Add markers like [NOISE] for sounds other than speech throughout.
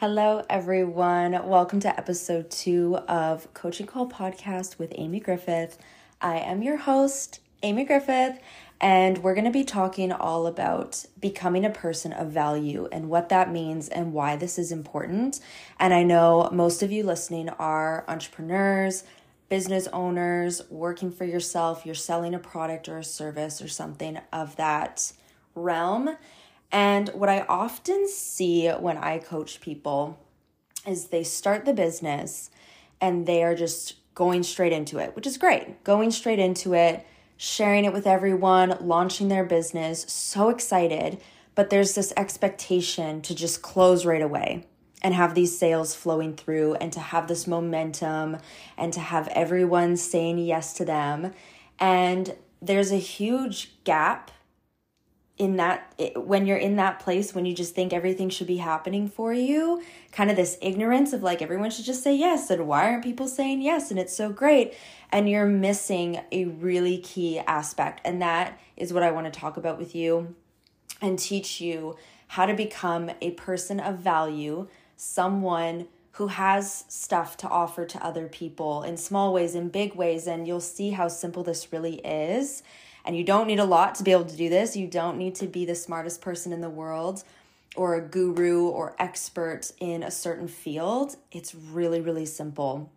Hello, everyone. Welcome to episode two of Coaching Call Podcast with Amy Griffith. I am your host, Amy Griffith, and we're going to be talking all about becoming a person of value and what that means and why this is important. And I know most of you listening are entrepreneurs, business owners, working for yourself, you're selling a product or a service or something of that realm. And what I often see when I coach people is they start the business and they are just going straight into it, which is great. Going straight into it, sharing it with everyone, launching their business, so excited. But there's this expectation to just close right away and have these sales flowing through and to have this momentum and to have everyone saying yes to them. And there's a huge gap in that when you're in that place when you just think everything should be happening for you kind of this ignorance of like everyone should just say yes and why aren't people saying yes and it's so great and you're missing a really key aspect and that is what I want to talk about with you and teach you how to become a person of value someone who has stuff to offer to other people in small ways in big ways and you'll see how simple this really is and you don't need a lot to be able to do this. You don't need to be the smartest person in the world or a guru or expert in a certain field. It's really, really simple.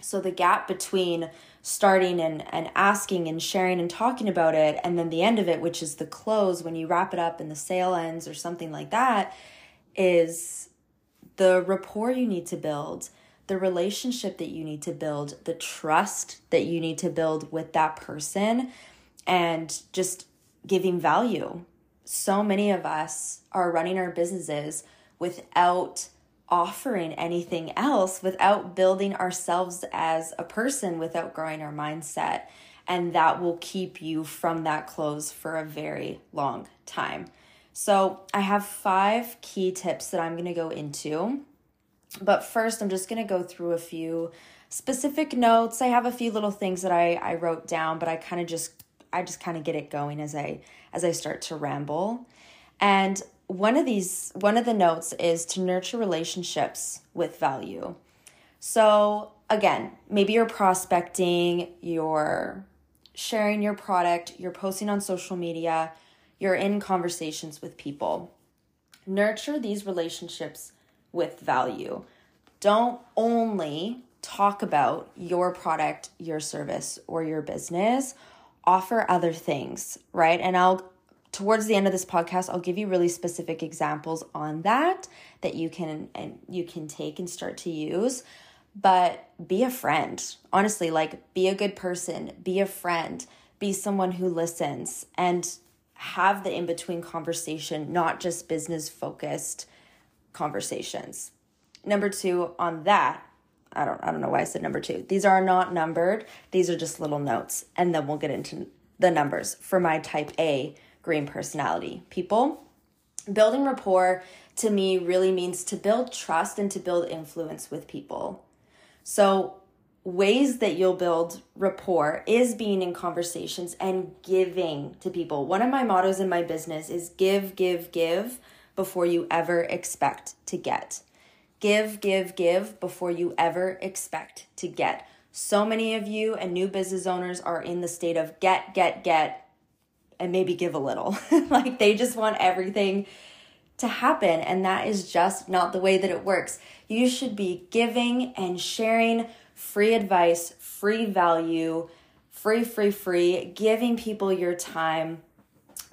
So the gap between starting and, and asking and sharing and talking about it, and then the end of it, which is the close when you wrap it up and the sale ends or something like that, is the rapport you need to build, the relationship that you need to build, the trust that you need to build with that person and just giving value. So many of us are running our businesses without offering anything else, without building ourselves as a person, without growing our mindset. And that will keep you from that close for a very long time. So, I have five key tips that I'm going to go into. But first, I'm just going to go through a few specific notes. I have a few little things that I, I wrote down, but I kind of just I just kind of get it going as I as I start to ramble. And one of these one of the notes is to nurture relationships with value. So again, maybe you're prospecting, you're sharing your product, you're posting on social media, you're in conversations with people. Nurture these relationships with value. Don't only talk about your product, your service, or your business offer other things, right? And I'll towards the end of this podcast I'll give you really specific examples on that that you can and you can take and start to use. But be a friend. Honestly, like be a good person, be a friend, be someone who listens and have the in-between conversation, not just business focused conversations. Number 2 on that I don't I don't know why I said number 2. These are not numbered. These are just little notes and then we'll get into the numbers for my type A green personality people. Building rapport to me really means to build trust and to build influence with people. So, ways that you'll build rapport is being in conversations and giving to people. One of my mottos in my business is give, give, give before you ever expect to get. Give, give, give before you ever expect to get. So many of you and new business owners are in the state of get, get, get, and maybe give a little. [LAUGHS] like they just want everything to happen, and that is just not the way that it works. You should be giving and sharing free advice, free value, free, free, free, giving people your time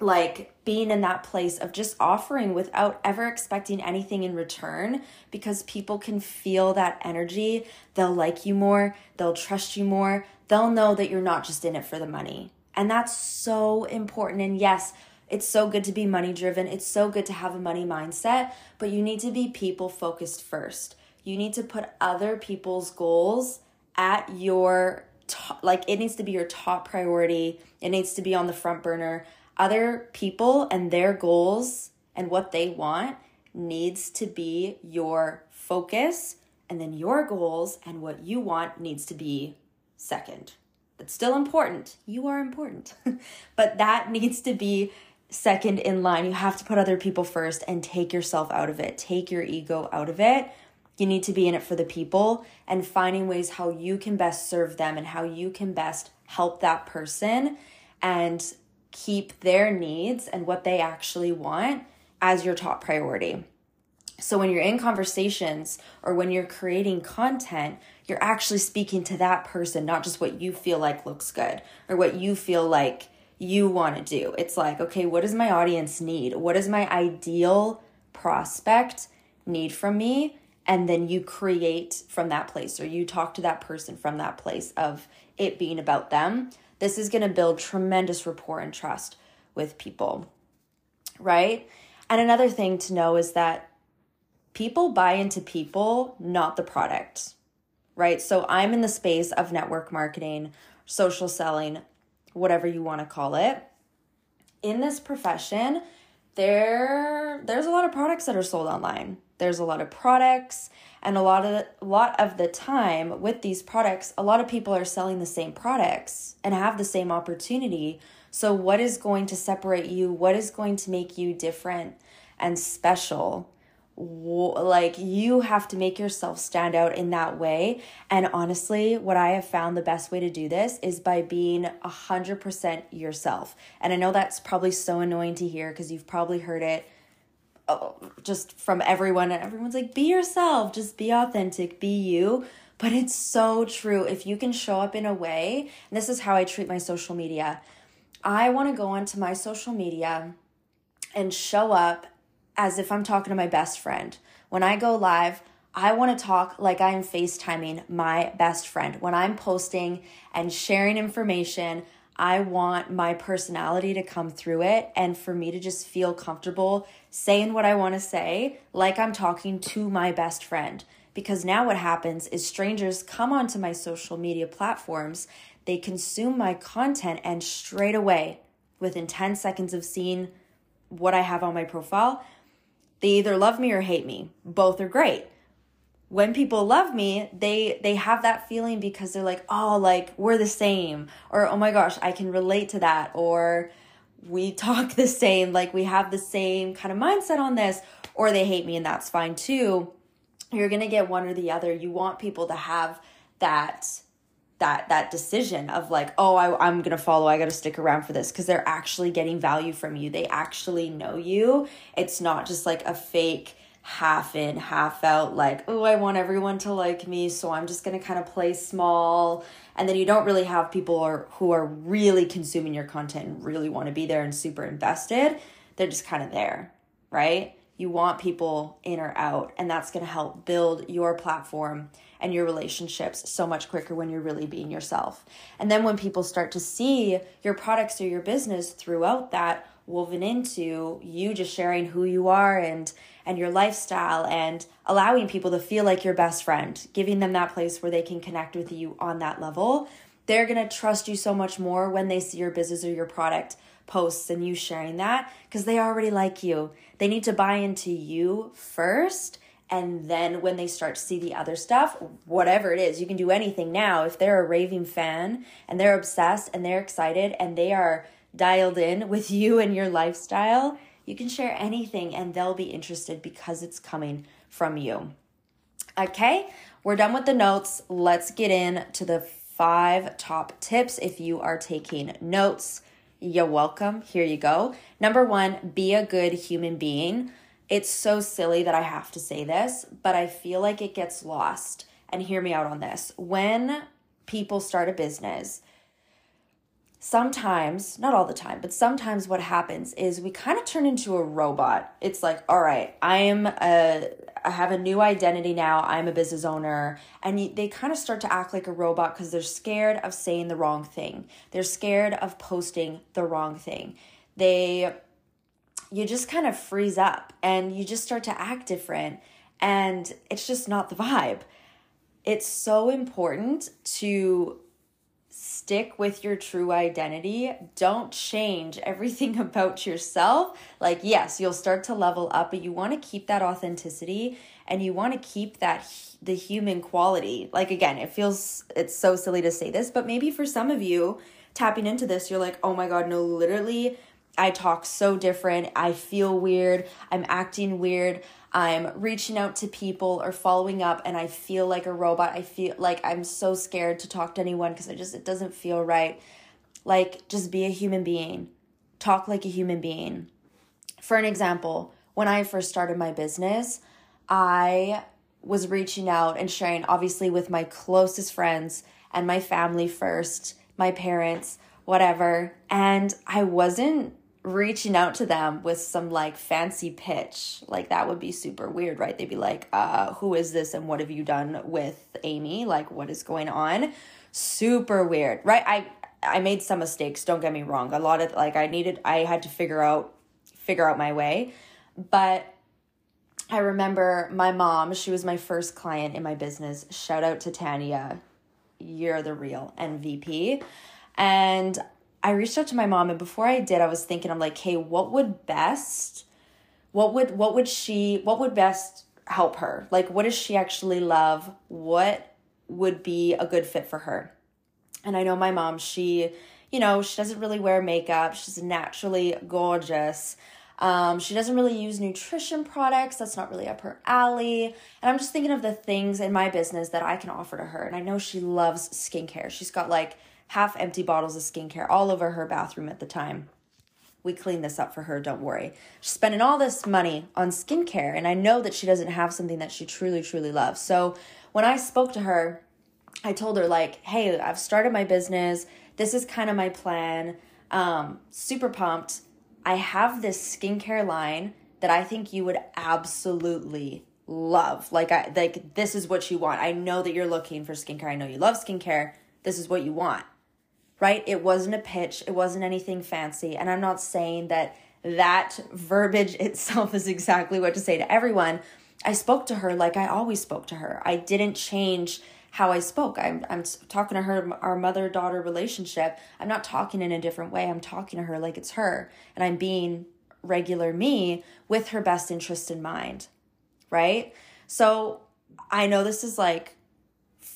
like being in that place of just offering without ever expecting anything in return because people can feel that energy. They'll like you more, they'll trust you more, they'll know that you're not just in it for the money. And that's so important. And yes, it's so good to be money driven, it's so good to have a money mindset, but you need to be people focused first. You need to put other people's goals at your top, like it needs to be your top priority. It needs to be on the front burner other people and their goals and what they want needs to be your focus and then your goals and what you want needs to be second. That's still important. You are important. [LAUGHS] but that needs to be second in line. You have to put other people first and take yourself out of it. Take your ego out of it. You need to be in it for the people and finding ways how you can best serve them and how you can best help that person and keep their needs and what they actually want as your top priority. So when you're in conversations or when you're creating content, you're actually speaking to that person, not just what you feel like looks good or what you feel like you want to do. It's like, okay, what does my audience need? What does my ideal prospect need from me? And then you create from that place or you talk to that person from that place of it being about them. This is going to build tremendous rapport and trust with people, right? And another thing to know is that people buy into people, not the product, right? So I'm in the space of network marketing, social selling, whatever you want to call it. In this profession, there there's a lot of products that are sold online. There's a lot of products and a lot of the, a lot of the time with these products, a lot of people are selling the same products and have the same opportunity. So what is going to separate you? What is going to make you different and special? like you have to make yourself stand out in that way and honestly what i have found the best way to do this is by being 100% yourself and i know that's probably so annoying to hear because you've probably heard it just from everyone and everyone's like be yourself just be authentic be you but it's so true if you can show up in a way and this is how i treat my social media i want to go onto my social media and show up as if I'm talking to my best friend. When I go live, I want to talk like I am FaceTiming my best friend. When I'm posting and sharing information, I want my personality to come through it and for me to just feel comfortable saying what I want to say, like I'm talking to my best friend. Because now what happens is strangers come onto my social media platforms, they consume my content, and straight away, within 10 seconds of seeing what I have on my profile, they either love me or hate me. Both are great. When people love me, they they have that feeling because they're like, "Oh, like we're the same." Or, "Oh my gosh, I can relate to that." Or we talk the same, like we have the same kind of mindset on this, or they hate me and that's fine too. You're going to get one or the other. You want people to have that that that decision of like oh I, i'm gonna follow i gotta stick around for this because they're actually getting value from you they actually know you it's not just like a fake half in half out like oh i want everyone to like me so i'm just gonna kind of play small. And then you don't really have people are, who are really consuming your content and really want to be there and super invested. They're just kind of there right? You want people in or out and that's going to help build your platform and your relationships so much quicker when you're really being yourself. And then when people start to see your products or your business throughout that woven into you just sharing who you are and and your lifestyle and allowing people to feel like your best friend, giving them that place where they can connect with you on that level, they're going to trust you so much more when they see your business or your product posts and you sharing that because they already like you. They need to buy into you first and then when they start to see the other stuff, whatever it is, you can do anything now. If they're a raving fan and they're obsessed and they're excited and they are dialed in with [LAUGHS] you and your lifestyle, you can share anything and they'll be interested because it's coming from you. Okay, we're done with the notes. Let's get in to the five top tips if you are taking notes. You're welcome. Here you go. Number one, be a good human being. It's so silly that I have to say this, but I feel like it gets lost. And hear me out on this. When people start a business, sometimes, not all the time, but sometimes what happens is we kind of turn into a robot. It's like, all right, I am a I have a new identity now. I'm a business owner. And they kind of start to act like a robot because they're scared of saying the wrong thing. They're scared of posting the wrong thing. They you just kind of freeze up and you just start to act different and it's just not the vibe. It's so important to stick with your true identity. Don't change everything [LAUGHS] about yourself. Like, yes, you'll start to level up, but you want to keep that authenticity and you want to keep that the human quality. Like again, it feels it's so silly to say this, but maybe for some of you tapping into this, you're like, "Oh my god, no, literally I talk so different. I feel weird. I'm acting weird. I'm reaching out to people or following up and I feel like a robot. I feel like I'm so scared to talk to anyone because I just it doesn't feel right. Like just be a human being. Talk like a human being. For an example, when I first started my business, I was reaching out and sharing obviously with my closest friends and my family first, my parents, whatever. And I wasn't reaching out to them with some like fancy pitch. Like that would be super weird, right? They'd be like, uh, who is this and what have you done with Amy? Like what is going on? Super weird, right? I I made some mistakes, don't get me wrong. A lot of like I needed I had to figure out figure out my way. But I remember my mom, she was my first client in my business. Shout out to Tanya. You're the real MVP. And I reached out to my mom and before I did, I was thinking, I'm like, hey, what would best, what would, what would she, what would best help her? Like, what does she actually love? What would be a good fit for her? And I know my mom, she, you know, she doesn't really wear makeup. She's naturally gorgeous. Um, she doesn't really use nutrition products. That's not really up her alley. And I'm just thinking of the things in my business that I can offer to her. And I know she loves skincare. She's got like half empty bottles of skincare all over her bathroom at the time. We clean this up for her, don't worry. She's spending all this money on skincare, and I know that she doesn't have something that she truly, truly loves. So when I spoke to her, I told her, like, hey, I've started my business. This is kind of my plan. Um, super pumped. I have this skincare line that I think you would absolutely love. Like I like this is what you want. I know that you're looking for skincare. I know you love skincare. This is what you want right? It wasn't a pitch, it wasn't anything fancy. And I'm not saying that that verbiage [LAUGHS] itself is exactly what to say to everyone. I spoke to her like I always spoke to her. I didn't change how I spoke. I'm, I'm talking to her, our mother daughter relationship. I'm not talking in a different way. I'm talking to her like it's her. And I'm being regular me with her best interest in mind. Right? So I know this is like,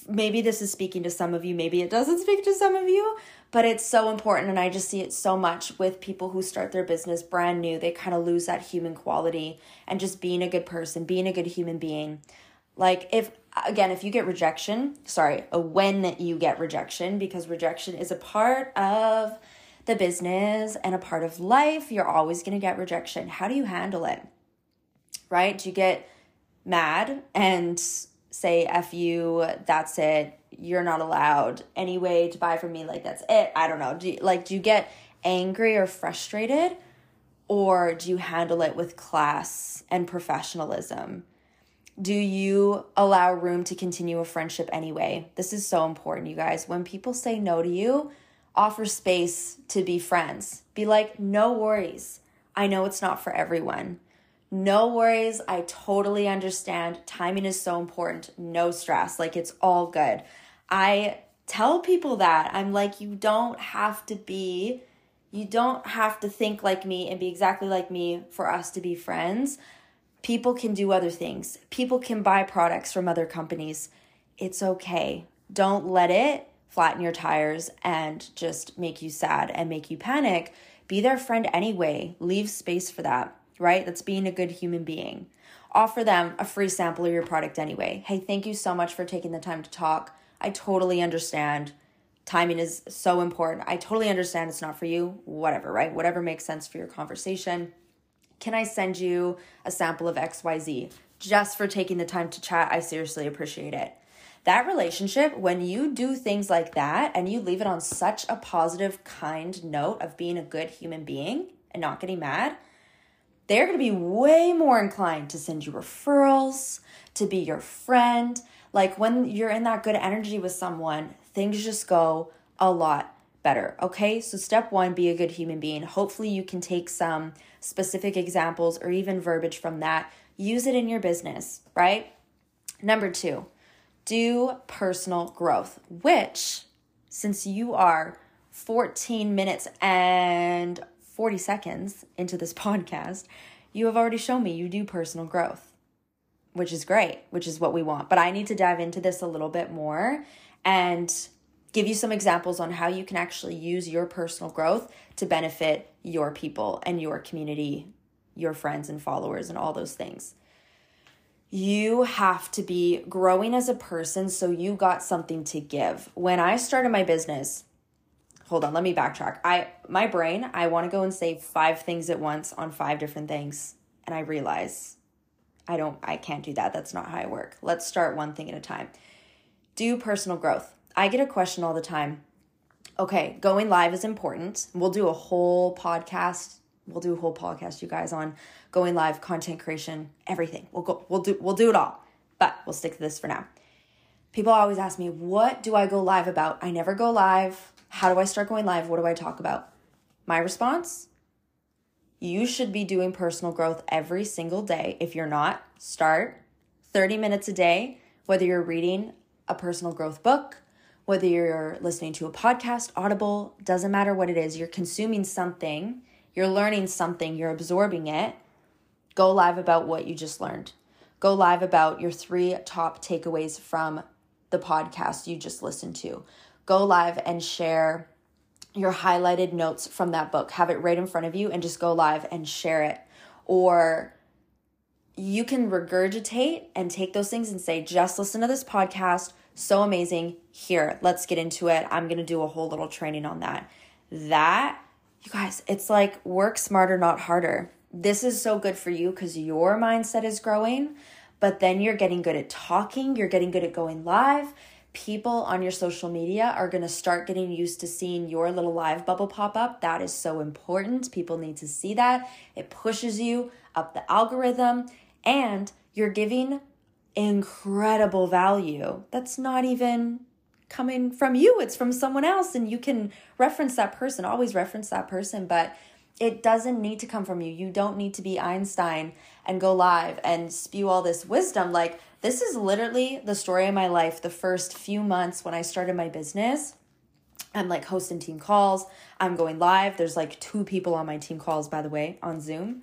maybe this is speaking to some of you, maybe it doesn't speak to some of you, but it's so important and i just see it so much with people who start their business brand new. They kind of lose that human quality and just being a good person being a good human being. Like if again if you get rejection sorry when you get rejection because rejection is a part of the business and a part of life you're always going to get rejection. How do you handle it? Right? Do you get mad and say f you that's it you're not allowed anyway to buy from me like that's it i don't know. Do you, like do you get angry or frustrated? Or do you handle it with class and professionalism? Do you allow room to continue a friendship anyway? This is so important you guys. When people say no to you offer space to be friends. Be like no worries. I know it's not for everyone no worries. I totally understand. Timing is so important. No stress. Like it's all good. I tell people that. I'm like, you don't have to be, you don't have to think like me and be exactly like me for us to be friends. People can do other things, people can buy products from other companies. It's okay. Don't let it flatten your tires and just make you sad and make you panic. Be their friend anyway. Leave space for that, right? That's being a good human being. Offer them a free sample of your product anyway. Hey, thank you so much for taking the time to talk. I totally understand. Timing is so important. I totally understand it's not for you. Whatever, right? Whatever makes sense for your conversation. Can I send you a sample of XYZ? Just for taking the time to chat, I seriously appreciate it. That relationship, when you do things like that and you leave it on such a positive, kind note of being a good human being and not getting mad, they're going to be way more inclined to send you referrals, to be your friend, like when you're in that good energy with someone, things just go a lot better. Okay, so step one, be a good human being. Hopefully, you can take some specific examples or even verbiage from that, use it in your business, right? Number two, do personal growth, which, since you are 14 minutes and 40 seconds into this [LAUGHS] podcast, you have already shown me you do personal growth which is great, which is what we want. But I need to dive into this a little bit more and give you some examples on how you can actually use your personal growth to benefit your people and your community, your friends and followers, and all those things. You have to be growing as a person so you got something to give. When I started my business, hold on, let me backtrack. I my brain, I want to go and say five things at once on five different things, and I realize I don't I can't do that. That's not how I work. Let's start one thing at a time. Do personal growth. I get a question all the time. Okay, going live is important. We'll do a whole podcast. We'll do a whole podcast, you guys, on going live, content creation, everything. We'll go. We'll do. We'll do it all. But we'll stick to this for now. People always ask me, "What do I go live about?" I never go live. How do I start going live? What do I talk about? My response: You should be doing personal growth every single day. If you're not, start 30 minutes a day. Whether you're reading a personal growth book, whether you're listening to a podcast, Audible, doesn't matter what it is, you're consuming something, you're learning something, you're absorbing it. Go live about what you just learned. Go live about your three top takeaways from the podcast you just listened to. Go live and share your highlighted notes from that book. Have it right in front of you and just go live and share it. Or you can regurgitate and take those things and say, just listen to this podcast so amazing. Here, let's get into it. I'm going to do a whole little training on that. That, you guys, it's like work smarter, not harder. This is so good for you because your mindset is growing, but then you're getting good at talking, you're getting good at going live. People on your social media are going to start getting used to seeing your little live bubble pop up. That is so important. People need to see that. It pushes you up the algorithm, and you're giving incredible value that's not even coming from you, it's from someone else. And you can reference that person, always reference that person, but it doesn't need to come from you. You don't need to be Einstein and go live and spew all this wisdom. Like, this is literally the story of my life the first few months when I started my business. I'm like hosting team calls. I'm going live. There's like two people on my team calls, by the way, on Zoom.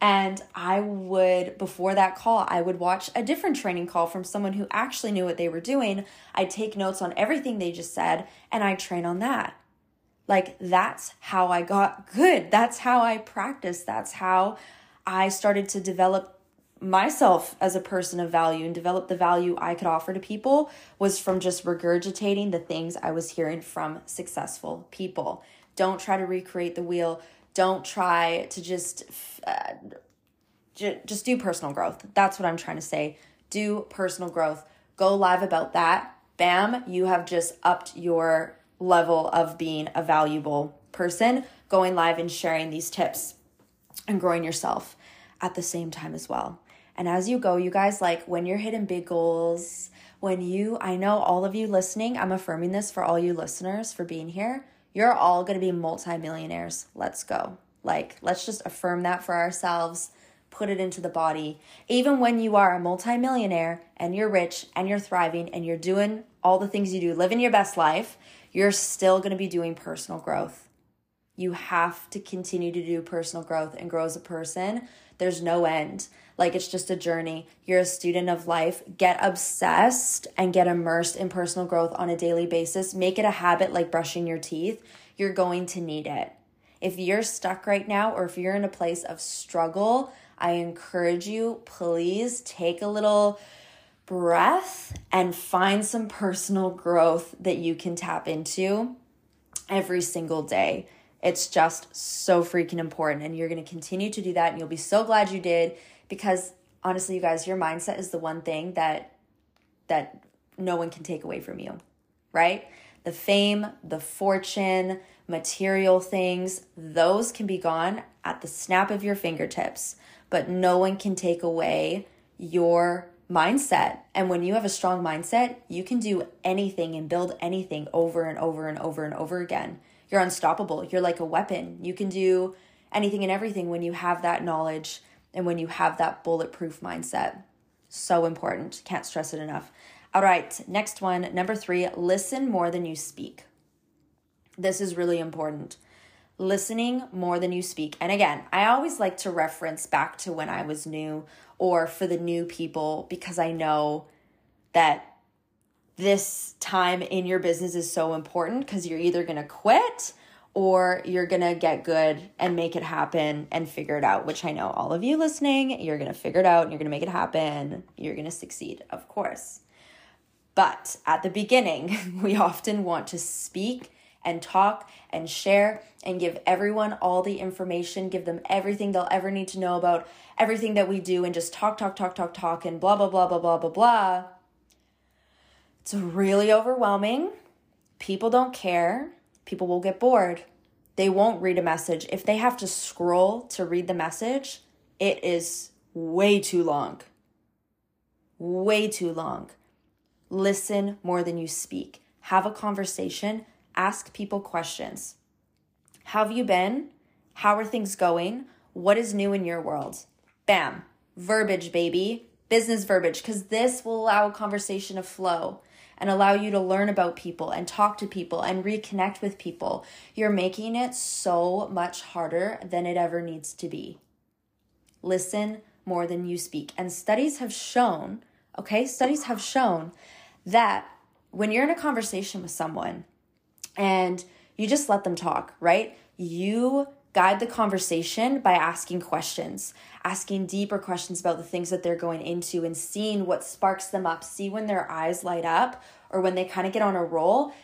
And I would, before that call, I would watch a different training call from someone who actually knew what they were doing. I'd take notes on everything they just said and I'd train on that. Like, that's how I got good. That's how I practiced. That's how I started to develop myself as a person of value and develop the value I could offer to people was from just regurgitating the things I was hearing from successful people. Don't try to recreate the wheel. Don't try to just uh, j- just do personal growth. That's what I'm trying to say. Do personal growth. Go live about that. Bam, you have just upped your level of being a valuable person, going live and sharing these tips and growing yourself at the same time as well. And as you go, you guys, like when you're hitting big goals, when you, I know all of you listening, I'm affirming this for all you listeners for being here you're all going to be multimillionaires. Let's go. Like, let's just affirm that for ourselves, put it into the body. Even when you are a multimillionaire and you're rich and you're thriving and you're doing all the things you do, living your best life, you're still going to be doing personal growth. You have to continue to do personal growth and grow as a person. There's no end like it's just a journey. You're a student of life. Get obsessed and get immersed in personal growth on a daily basis. Make it a habit like brushing your teeth. You're going to need it. If you're stuck right now or if you're in a place of struggle, I encourage you, please take a little breath and find some personal growth that you can tap into every single day. It's just so freaking important. And you're going to continue to do that. And you'll be so glad you did because honestly you guys your mindset is the one thing that that no one can take away from you right the fame the fortune material things those can be gone at the snap of your fingertips but no one can take away your mindset and when you have a strong mindset you can do anything and build anything over and over and over and over again you're unstoppable you're like a weapon you can do anything and everything when you have that knowledge and when you have that bulletproof mindset. So important. Can't stress it enough. All right, next one. Number three, listen more than you speak. This is really important. Listening more than you speak. And again, I always like to reference back to when I was new or for the new people because I know that this time in your business is so important because you're either going to quit or you're going to get good and make it happen and figure it out, which I know all of you listening, you're going to figure it out and you're going to make it happen. You're going to succeed, of course. But at the beginning, [LAUGHS] we often want to speak and talk and share and give everyone all the information, give them everything they'll ever need to know about everything that we do and just talk, talk, talk, talk, talk, and blah, blah, blah, blah, blah, blah, blah. It's really overwhelming. People don't care people will get bored. They won't read a message. If they have to scroll to read the message, it is way too long. Way too long. Listen more than you speak. Have a conversation. Ask people questions. How have you been? How are things going? What is new in your world? Bam. Verbiage, baby. Business verbiage, because this will allow a conversation to flow and allow you to learn about people and talk to people and reconnect with people. You're making it so much harder than it ever needs to be. Listen more than you speak. And studies have shown, okay, studies have shown that when you're in a conversation with someone and you just let them talk, right? You guide the conversation by asking questions, asking deeper questions about the things that they're going into and seeing what sparks them up. See when their eyes light up or when they kind of get on a roll.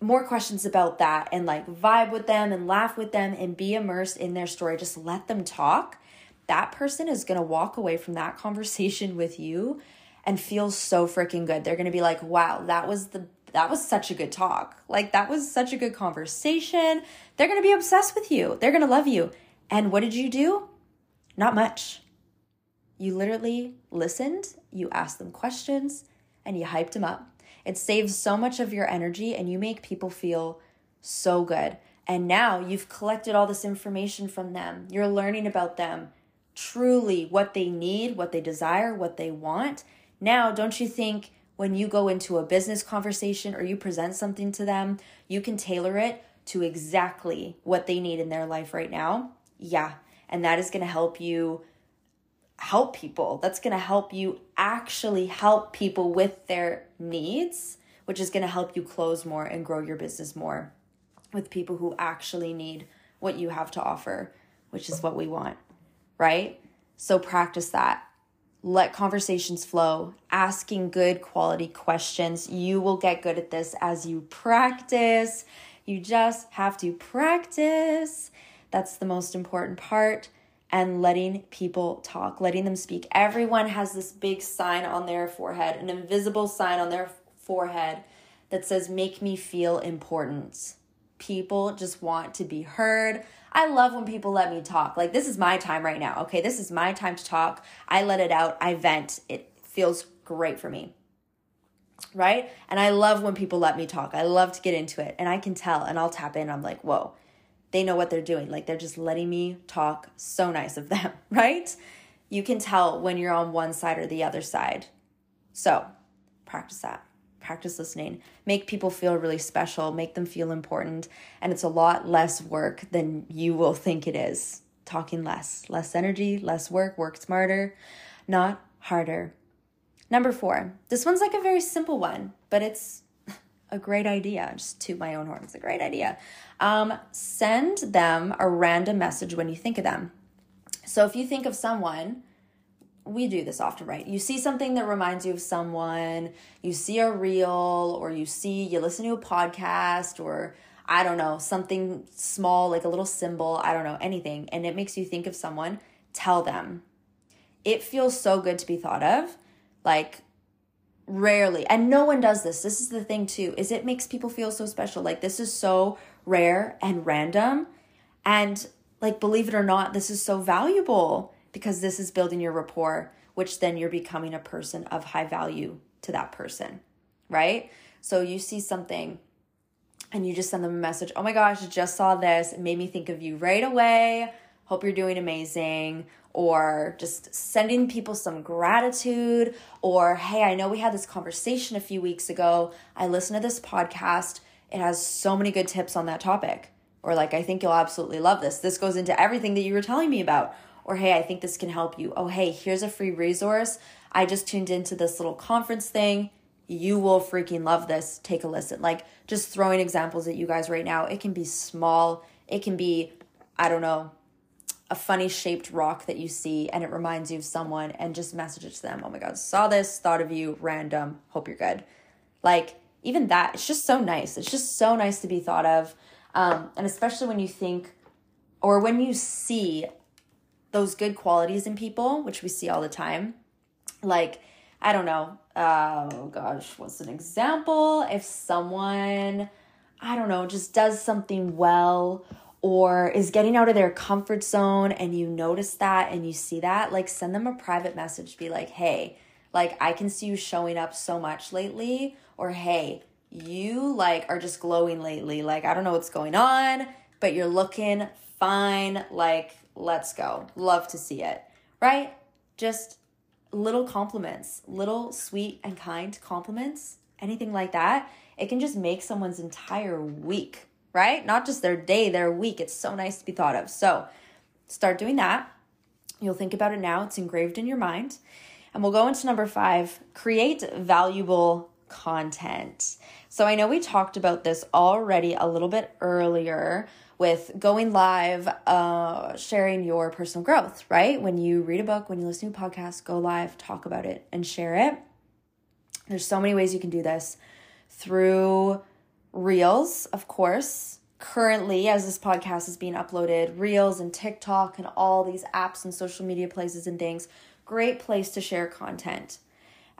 More questions about that and like vibe with them and laugh with them and be immersed in their story. Just let them talk. That person is going to walk away from that [LAUGHS] conversation with you and feel so freaking good. They're going to be like, wow, that was the that was such a good talk. Like, that was such a good conversation. They're going to be obsessed with you. They're going to love you. And what did you do? Not much. You literally listened, you asked them questions, and you hyped them up. It saves so much of your energy, and you make people feel so good. And now you've collected all this information from them. You're learning about them, truly what they need, what they desire, what they want. Now, don't you think when you go into a business conversation or you present something to them, you can tailor it to exactly what they need in their life right now. Yeah. And that is going to help you help people. That's going to help you actually help people with their needs, which is going to help you close more and grow your business more with people who actually need what you have to offer, which is what we want, right? So practice that let conversations flow, asking good quality questions. You will get good at this as you practice. You just have to practice. That's the most important part. And letting people talk, letting them speak. Everyone has this big sign on their forehead, an invisible sign on their forehead that says, Make me feel important. People just want to be heard. I love when people let me talk. Like, this is my time right now. Okay, this is my time to talk. I let it out, I vent. It feels great for me. Right? And I love when people let me talk. I love to get into it. And I can tell, and I'll tap in. I'm like, whoa, they know what they're doing. Like, they're just letting me talk. So nice of them, [LAUGHS] right? You can tell when you're on one side or the other side. So, practice that practice listening, make people feel really special, make them feel important. And it's a lot less work than you will think it is. Talking less, less energy, less work, work smarter, not harder. Number four, this one's like a very simple one, but it's [LAUGHS] a great idea. Just toot my own horn. It's a great idea. Um, send them a random message when you think of them. So if you think of someone we do this often, right? You see something that reminds you of someone, you see a reel, or you see, you listen to a podcast, or I don't know, something small, like a little symbol, I don't know, anything, and it makes you think of someone, tell them. It feels so good to be thought of. Like, rarely, and no one does this. This is the thing, too, is it makes people feel so special. Like, this is so rare and random. And, like, believe it or not, this is so valuable because this is building your rapport, which then you're becoming a person of high value to that person, right? So you see something and you just send them a message, oh my gosh, I just saw this. It made me think of you right away. Hope you're doing amazing. Or just sending people some gratitude. Or, hey, I know we had this conversation a few weeks ago. I listened to this podcast. It has so many good tips on that topic. Or, like, I think you'll absolutely love this. This goes into everything that you were telling me about or hey, I think this can help you. Oh, hey, here's a free resource. I just tuned into this little conference thing. you will freaking love this. Take a listen. Like just throwing examples at you guys right now. It can be small. It can be, I don't know, a funny shaped rock that you see and it reminds you of someone and just message it to them. Oh my God, saw this, thought of you, random, hope you're good. Like, even that, it's just so nice. It's just so nice to be thought of. Um, and especially when you think or when you see those good qualities in people, which we see all the time, like, I don't know, uh, oh gosh, what's an example? If someone, I don't know, just does something well or is getting out of their comfort zone and you notice that and you see that, like send them a private message, be like, hey, like I can see you showing up so much lately, or hey, you like are just glowing lately. Like I don't know what's going on, but you're looking fine. Like let's go. Love to see it. Right? Just little compliments, little sweet and kind compliments, anything like that. It can just make someone's entire week right? Not just their day, their week. It's so nice to be thought of. So start doing that. You'll think about it now, it's engraved in your mind. And we'll go into number five create valuable content. So I know we talked about this already a little bit earlier with going live, uh, sharing your personal growth, right? When you read a book, when you listen to a podcast, go live, talk about it, and share it. There's so many ways you can do this through Reels, of course. Currently, as this podcast is being uploaded, Reels and TikTok and all these apps and social media places and things, great place to share content.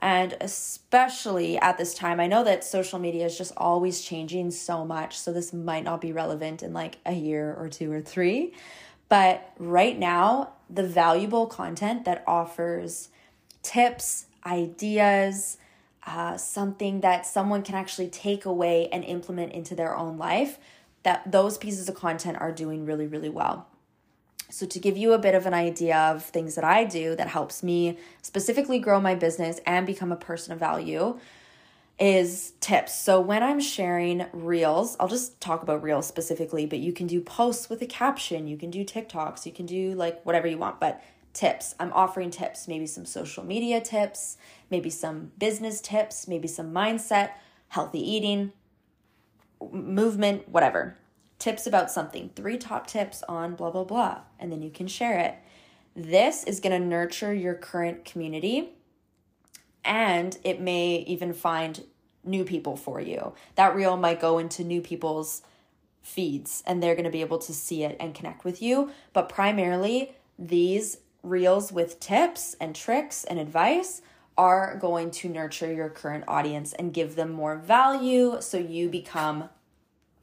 And especially at this time, I know that social media is just always changing so much. So this might not be relevant in like a year or two or three. But right now, the valuable content that offers tips, ideas, uh, something that someone can actually take away and implement into their own life, that those pieces of content are doing really, really well. So, to give you a bit of an idea of things that I do that helps me specifically grow my business and become a person of value, is tips. So, when I'm sharing reels, I'll just talk about reels specifically, but you can do posts with a caption, you can do TikToks, you can do like whatever you want. But tips. I'm offering tips, maybe some social media tips, maybe some business tips, maybe some mindset, healthy eating, movement, whatever. Tips about something. Three top tips on blah, blah, blah. And then you can share it. This is going to nurture your current community and it may even find new people for you. That reel might go into new people's feeds and they're going to be able to see it and connect with you. But primarily, these reels with tips and tricks and advice are going to nurture your current audience and give them more value so you become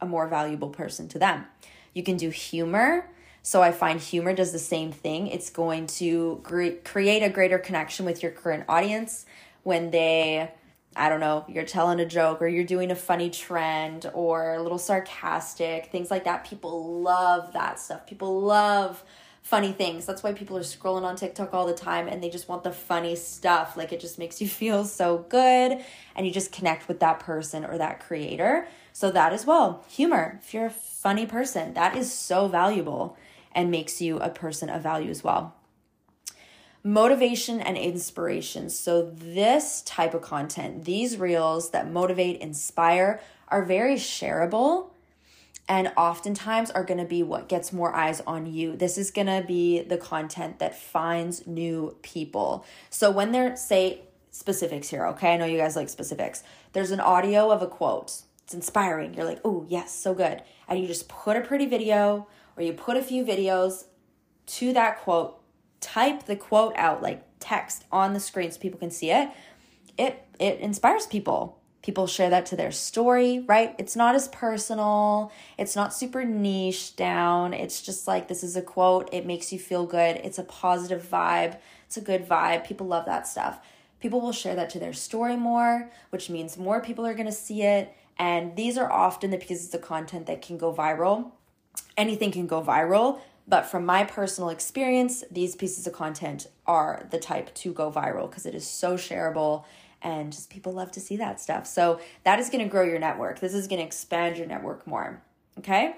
a more valuable person to them. You can do humor. So I find humor does the same thing. It's going to cre- create a greater connection with your current audience when they I don't know, you're telling a joke or you're doing a funny trend or a little sarcastic, things like that. People love that stuff. People love funny things. That's why people are scrolling on TikTok all the time and they just want the funny stuff. Like it just makes you [LAUGHS] feel so good and you just connect with that person or that creator. So, that as well, humor. If you're a funny person, that is so valuable and makes you a person of value as well. Motivation and inspiration. So, this type of content, these reels that motivate, inspire, are very shareable and oftentimes are going to be what gets more eyes on you. This is going to be the content that finds new people. So when they're, say, specifics here, okay? I know you guys like specifics. There's an audio of a quote. It's inspiring. You're like, oh, yes, so good. And you just put a pretty video or you put a few videos to that quote, type the quote out like text on the screen so people can see it. It it inspires people people share that to their story, right? It's not as personal, it's not super niche down. It's just like this is a quote, it makes you feel good, it's a positive vibe, it's a good vibe. People love that stuff. People will share that to their story more, which means more people are going to see it. And these are often the pieces of content that can go viral. Anything can go viral, but from my personal experience, these pieces of content are the type to go viral because it is so shareable and just people love to see that stuff. So that is going to grow your network. This is going to expand your network more. Okay.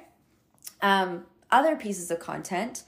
Um, other pieces of content,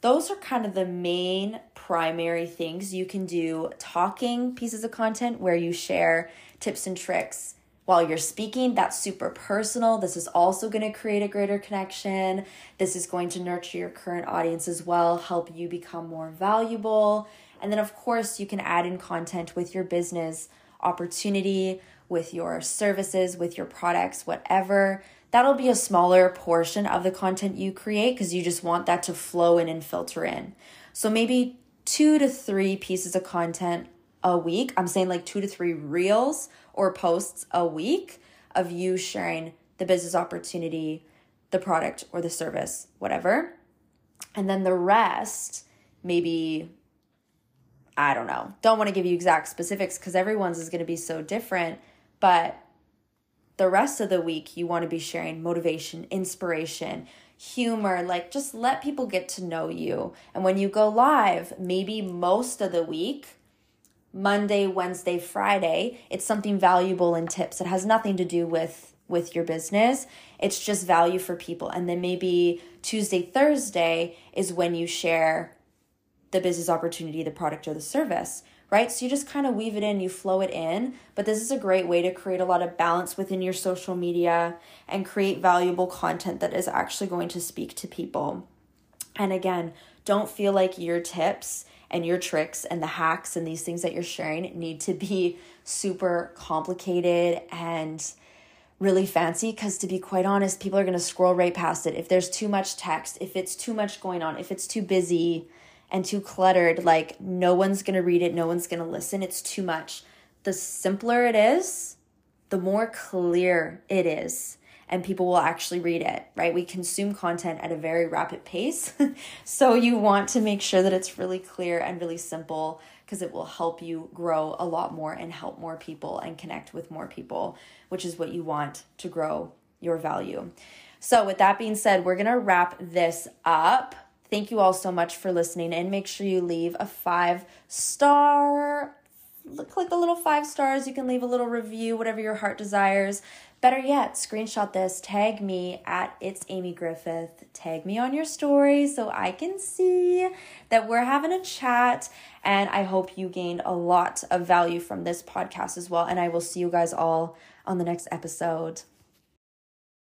those are kind of the main primary things. You can do talking pieces of content where you share tips and tricks while you're speaking. That's super personal. This is also going to create a greater connection. This is going to nurture your current audience as well, help you become more valuable. And then, of course, you can add in content with your business opportunity, with your services, with your products, whatever. That'll be a smaller portion of the content you create because you just want that to flow in and filter in. So maybe two to three pieces of content a week. I'm saying like two to three reels or posts a week of you sharing the business opportunity, the product or the service, whatever. And then the rest, maybe, I don't know, don't want to give you exact specifics because everyone's is going to be so different. But the rest of the week, you want to be sharing motivation, inspiration, humor, like just let people get to know you. And when you go live, maybe most of the week, Monday, Wednesday, Friday, it's something valuable in tips. It has nothing to do with with your business. It's just value for people. And then maybe Tuesday, Thursday is when you share the business opportunity, the product or the service, right? So you just kind of weave it in, you flow it in. But this is a great way to create a lot of balance within your social media and create valuable content that is actually going to speak to people. And again, don't feel like your tips and your tricks and the hacks and these things that you're sharing need to be super complicated and really fancy because to be quite honest people are going to scroll right past it if there's too much text if it's too much going on if it's too busy and too cluttered like no one's to read it no one's to listen it's too much the simpler it is the more clear it is and people will actually read it, right? We consume content at a very rapid pace. [LAUGHS] so you want to make sure that it's really clear and really simple because it will help you grow a lot more and help more people and connect with more people, which is what you want to grow your value. So, with that being said, we're to wrap this up. Thank you all so much for listening and make sure you leave a five star click the little five stars. You can leave a little review, whatever your heart desires. Better yet, screenshot this, tag me at It's Amy Griffith. Tag me on your story so I can see that we're having a chat. And I hope you gained a lot of value from this podcast as well. And I will see you guys all on the next episode.